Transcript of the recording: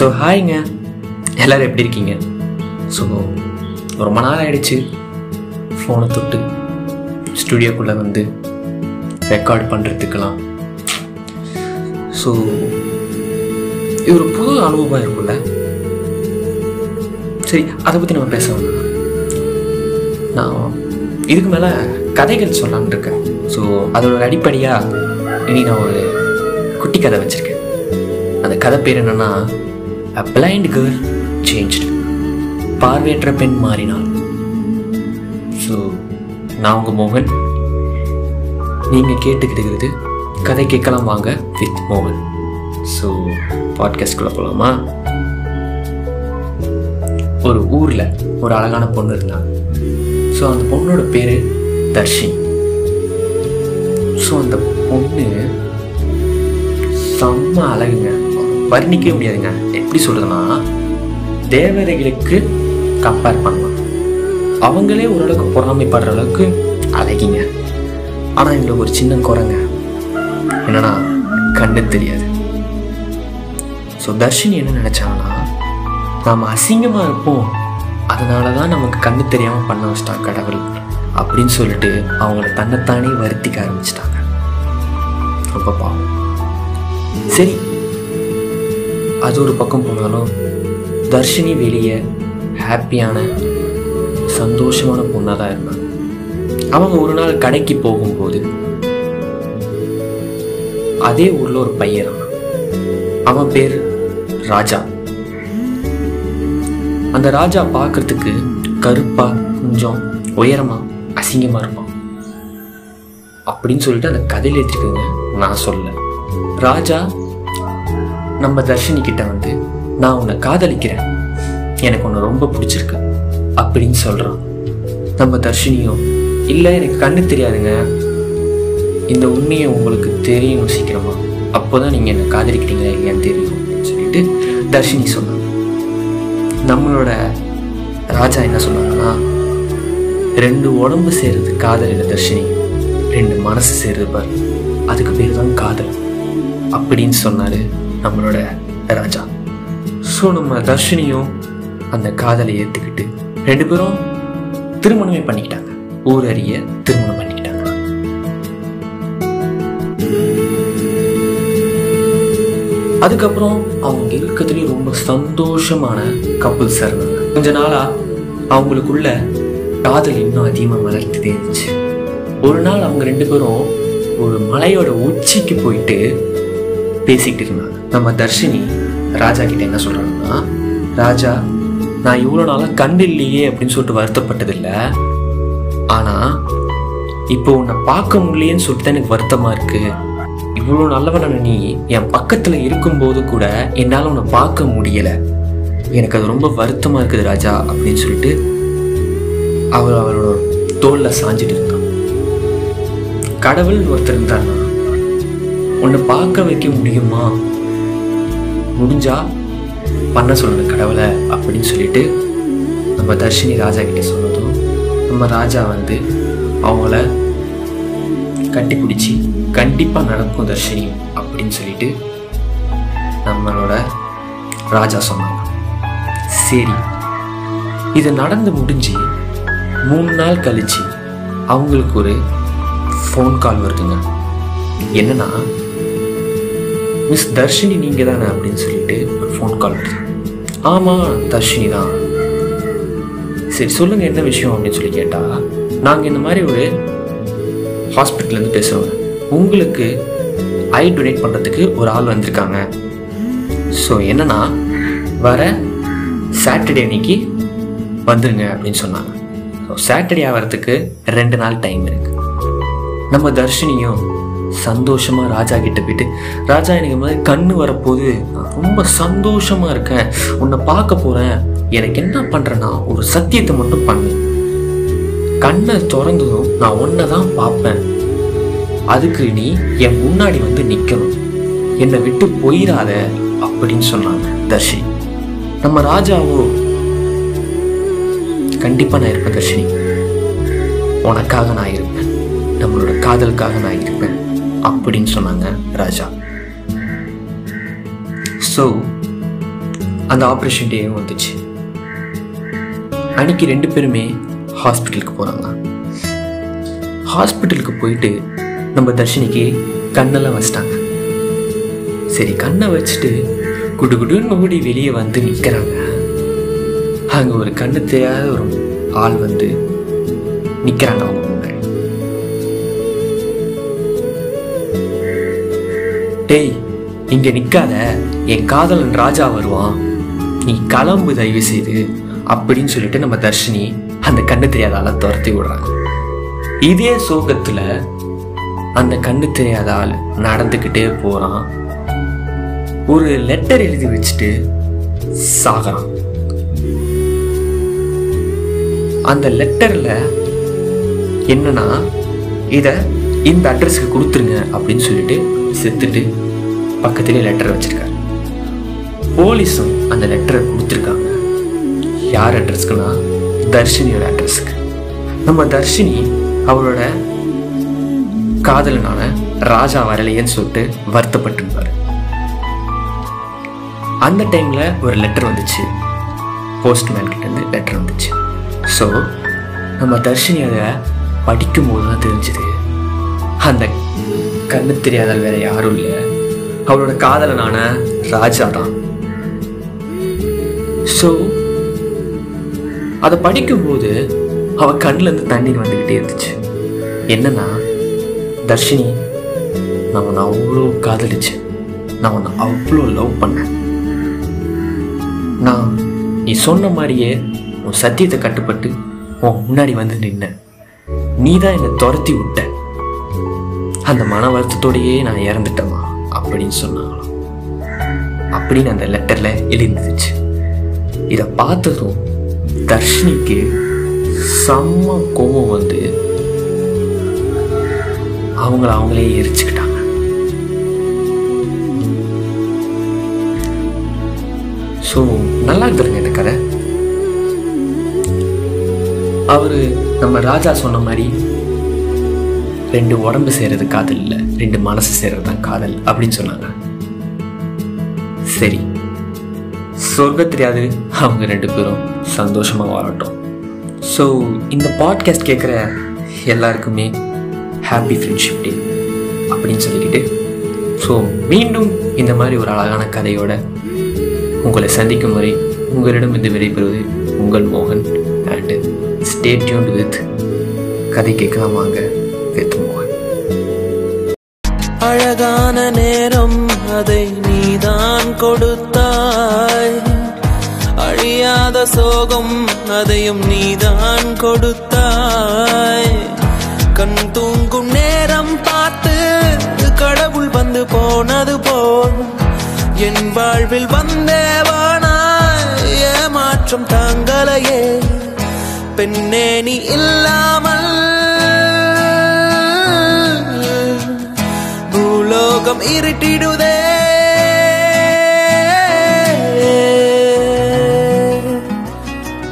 So ஹாய்ங்க எல்லோரும் எப்படி இருக்கீங்க? ஸோ ரொம்ப நாள் ஆகிடுச்சு ஃபோனை தொட்டு ஸ்டுடியோக்குள்ளே வந்து ரெக்கார்ட் பண்ணுறதுக்கெல்லாம் ஸோ இது ஒரு புது அனுபவம் இருக்கும்ல? சரி அதை பற்றி நம்ம பேச நான் இதுக்கு மேலே கதைகள் சொல்லலான் இருக்கேன். ஸோ அதோட அடிப்படையாக இனி நான் ஒரு குட்டி கதை வச்சுருக்கேன். அந்த கதை பேர் என்னென்னா அ பிளைண்ட் கேர்ள் சேஞ்ச்டு பார்வையற்ற பெண் மாறினாள். ஸோ நான் உங்கள் மோகன். நீங்கள் கேட்டுக்கிட்டுக்கிறது கதை கேட்கலாம் வாங்க வித் மோகன். ஸோ பாட்காஸ்ட்குள்ளே போகலாமா ஒரு ஊரில் ஒரு அழகான பொண்ணு இருந்தாங்க ஸோ அந்த பொண்ணோட பேர் தர்ஷினி. ஸோ அந்த பொண்ணு செம்ம அழகுங்க. வர்ணிக்கவே முடியாதுங்க. எப்படி சொல்றதுன்னா தேவதைகளுக்கு கம்பேர் பண்ணலாம். அவங்களே ஓரளவுக்கு பொறாமைப்படுற அளவுக்கு அழகிங்க. ஆனால் எங்களுக்கு ஒரு சின்ன குறைங்க என்னன்னா கண்ணு தெரியாது. ஸோ தர்ஷினி என்ன நினச்சாங்கன்னா நாம் அசிங்கமாக இருப்போம். அதனால தான் நமக்கு கண்ணு தெரியாமல் பண்ண வச்சிட்டான் கடவுள். அப்படின்னு சொல்லிட்டு அவங்கள தன்னைத்தானே வருத்திக்க ஆரம்பிச்சிட்டாங்க. ரொம்ப பாவம். சரி அது ஒரு பக்கம் போனாலும் தர்ஷினி வெளியே ஹாப்பியான சந்தோஷமான பொண்ணாக தான் இருந்தாங்க அவங்க ஒரு நாள் கடைக்கு போகும்போது அதே ஊரில் ஒரு பையன் இருந்தான். அவன் பேர் ராஜா. அந்த ராஜா பார்க்கறதுக்கு கருப்பா கொஞ்சம் உயரமா அசிங்கமா இருப்பான். அப்படின்னு சொல்லிட்டு அந்த கதையில் எடுத்துக்கோங்க நான் சொல்ல ராஜா நம்ம தர்ஷினி கிட்ட வந்து நான் உன்னை காதலிக்கிறேன். எனக்கு உன்னை ரொம்ப பிடிச்சிருக்கு. அப்படின்னு சொல்கிறான் நம்ம தர்ஷினியும் இல்லை எனக்கு கண்ணு தெரியாதுங்க. இந்த உண்மையை உங்களுக்கு தெரியணும் சீக்கிரமா அப்போதான் நீங்கள் என்னை காதலிக்கிறீங்களா இல்லையான்னு தெரியும். அப்படின்னு சொல்லிட்டு தர்ஷினி சொன்னாங்க நம்மளோட ராஜா என்ன சொன்னாங்கன்னா ரெண்டு உடம்பு சேருது காதல் இல்லை தர்ஷினி. ரெண்டு மனசு சேருது பாரு. அதுக்கு பேர் தான் காதல். அப்படின்னு சொன்னார் நம்மளோட ராஜா. ஸோ நம்ம தர்ஷினியும் அந்த காதலை ஏற்றுக்கிட்டு ரெண்டு பேரும் திருமணமே பண்ணிக்கிட்டாங்க. ஊர் அறிய திருமணம் பண்ணிக்கிட்டாங்க. அதுக்கப்புறம் அவங்க இருக்கிறதுலேயே ரொம்ப சந்தோஷமான கப்புள்ஸாக இருந்தாங்க கொஞ்ச நாளா அவங்களுக்குள்ள காதல் இன்னும் அதிகமாக வளர்த்துட்டே இருந்துச்சு. ஒரு நாள் அவங்க ரெண்டு பேரும் ஒரு மலையோட உச்சிக்கு போயிட்டு பேசிக்கிட்டு இருந்தாங்க. நம்ம தர்ஷினி ராஜா கிட்ட என்ன சொல்கிறாங்கன்னா ராஜா நான் இவ்வளோ நாளாக கண்டு இல்லையே அப்படின்னு சொல்லிட்டு வருத்தப்பட்டதில்லை. ஆனால் இப்போ உன்னை பார்க்க முடியலையேன்னு சொல்லிட்டு எனக்கு வருத்தமாக இருக்குது இவ்வளோ நல்லவன நீ என் பக்கத்தில் இருக்கும்போது கூட என்னால் உன்னை பார்க்க முடியலை. எனக்கு அது ரொம்ப வருத்தமாக இருக்குது ராஜா அப்படின்னு சொல்லிட்டு அவர் அவரோட தோளில் சாஞ்சிட்டு இருந்தான் கடவுள் ஒருத்தர் இருந்தார்னா உன்னை பார்க்க வைக்க முடியுமா? முடிஞ்சா பண்ண சொல்லணும் கடவுளை அப்படின்னு சொல்லிட்டு நம்ம தர்ஷினி ராஜா கிட்ட சொன்னதும் நம்ம ராஜா வந்து அவங்கள கட்டி பிடிச்சி கண்டிப்பாக நடக்கும் தர்ஷினி அப்படின்னு சொல்லிட்டு நம்மளோட ராஜா சொன்னாங்க. சரி இது நடந்து முடிஞ்சு மூணு நாள் கழிச்சு அவங்களுக்கு ஒரு ஃபோன் கால் வருதுங்க. என்னன்னா மிஸ் தர்ஷினி நீங்கள் தானே அப்படின்னு சொல்லிட்டு ஒரு ஃபோன் கால் ஆமாம் தர்ஷினி தான். சரி சொல்லுங்கள் என்ன விஷயம் அப்படின்னு சொல்லி கேட்டால் நாங்கள் இந்த மாதிரி ஒரு ஹாஸ்பிட்டல்லேருந்து பேசுகிறோம் உங்களுக்கு ஐ டொனேட் பண்ணுறதுக்கு ஒரு ஆள் வந்திருக்காங்க. ஸோ என்னன்னா வர சாட்டர்டே அன்னைக்கு வந்துருங்க அப்படின்னு சொன்னாங்க. ஸோ சாட்டர்டே ஆகிறதுக்கு ரெண்டு நாள் டைம் இருக்குது நம்ம தர்ஷினியும் சந்தோஷமாக ராஜா கிட்ட போயிட்டு ராஜா எனக்கு மாதிரி கண்ணு வரப்போது. நான் ரொம்ப சந்தோஷமாக இருக்கேன். உன்னை பார்க்க போகிறேன் எனக்கு என்ன பண்ணுறேன்னா ஒரு சத்தியத்தை மட்டும் பண்ணு. கண்ணை திறந்ததும் நான் ஒன்றை தான் பார்ப்பேன். அதுக்கு நீ என் முன்னாடி வந்து நிற்கணும் என்னை விட்டு போயிடாத அப்படின்னு சொன்னாங்க தர்ஷினி நம்ம ராஜாவோ? கண்டிப்பாக நான் இருப்பேன் தர்ஷினி உனக்காக நான் இருப்பேன். நம்மளோட காதலுக்காக நான் இருப்பேன். அப்படின்னு சொன்னாங்க ராஜா. ஸோ அந்த ஆப்ரேஷன் டேவும் வந்துச்சு. அன்னைக்கு ரெண்டு பேருமே ஹாஸ்பிட்டலுக்கு போகிறாங்க ஹாஸ்பிட்டலுக்கு போயிட்டு நம்ம தர்ஷினிக்கு கண்ணெல்லாம் வச்சிட்டாங்க. சரி கண்ணை வச்சுட்டு குடு குடுன்னு ஓடி வெளியே வந்து நிற்கிறாங்க அங்கே ஒரு கண்ணு தெரியாத ஒரு ஆள் வந்து நிற்கிறாங்க டேய் இங்க நிக்காத. என் காதலன் ராஜா வருவான். நீ கிளம்பு தயவு செய்து. அப்படின்னு சொல்லிட்டு நம்ம தர்ஷினி அந்த கண்ணு தெரியாத ஆளை துரத்தி விடுறாங்க இதே சோகத்துல அந்த கண்ணு தெரியாத ஆள் நடந்துக்கிட்டே போறான். ஒரு லெட்டர் எழுதி வச்சுட்டு சாகிறான். அந்த லெட்டர்ல என்னன்னா இத இந்த அட்ரஸ்க்கு கொடுத்துருங்க அப்படின்னு சொல்லிட்டு செத்துட்டு பக்கத்துலேயே லெட்டர் வச்சிருக்காரு. போலீஸும் அந்த லெட்டரை கொடுத்துருக்காங்க. யார் அட்ரஸ்க்குன்னா தர்ஷினியோட அட்ரஸ்க்கு நம்ம தர்ஷினி அவரோட காதலனான ராஜா வரலையேன்னு சொல்லிட்டு வருத்தப்பட்டிருந்தார் அந்த டைம்ல ஒரு லெட்டர் வந்துச்சு. போஸ்ட்மேன் கிட்டேருந்து லெட்டர் வந்துச்சு. ஸோ நம்ம தர்ஷினி அதை படிக்கும்போது தான் தெரிஞ்சுது. அந்த கண்ணு தெரியாதால் வேற யாரும் இல்லை. அவளோட காதலனான ராஜா தான். ஸோ அதை படிக்கும்போது அவ கண்ணுல இருந்து தண்ணீர் வந்துக்கிட்டே இருந்துச்சு. என்னன்னா தர்ஷினி நான் உன்னை அவ்வளோ காதலிச்சேன் நான் உன்னை அவ்வளோ லவ் பண்ணேன். நான் நீ சொன்ன மாதிரியே உன் சத்தியத்தை கட்டுப்பட்டு உன் முன்னாடி வந்து நின்ன நீ தான் என்னை துரத்தி விட்ட. அந்த மன வருத்தத்தோடையே நான் இறந்துட்டேமா அப்படின்னு சொன்னாங்களாம். அப்படின்னு அந்த லெட்டர்ல எழுந்துச்சு. இதை பார்த்ததும் தர்ஷினிக்கு செம்ம கோபம் வந்து அவங்கள அவங்களே எரிச்சுக்கிட்டாங்க. ஸோ நல்லா இருக்குதுங்க இந்த கதை. அவரு நம்ம ராஜா சொன்ன மாதிரி ரெண்டு உடம்பு சேர்றது காதல் இல்லை ரெண்டு மனசு சேர்றது தான் காதல் அப்படின்னு சொன்னாங்க. சரி. சொர்க்கம் தெரியாது அவங்க ரெண்டு பேரும் சந்தோஷமாக வாழட்டும். ஸோ இந்த பாட்காஸ்ட் கேட்குற எல்லாருக்குமே ஹாப்பி ஃப்ரெண்ட்ஷிப் டே அப்படின்னு சொல்லிக்கிட்டு ஸோ மீண்டும் இந்த மாதிரி ஒரு அழகான கதையோட உங்களை சந்திக்கும் வரை உங்களிடம் இருந்து விடைபெறுவது உங்கள் மோகன் அண்டு ஸ்டே டியூன்ட் வித் கதை கேட்கலாமாங்க அழகான நேரம் அதை நீதான் கொடுத்தாய். அழியாத சோகம் அதையும் நீதான் கொடுத்தாய். கண் தூங்கும் நேரம் பார்த்து கடவுள் வந்து போனது போல். என் வாழ்வில் வந்தேவானாய் ஏமாற்றம் தாங்களையே பெண்ணே நீ இல்லாமல் உலகம் இருட்டிடுதே.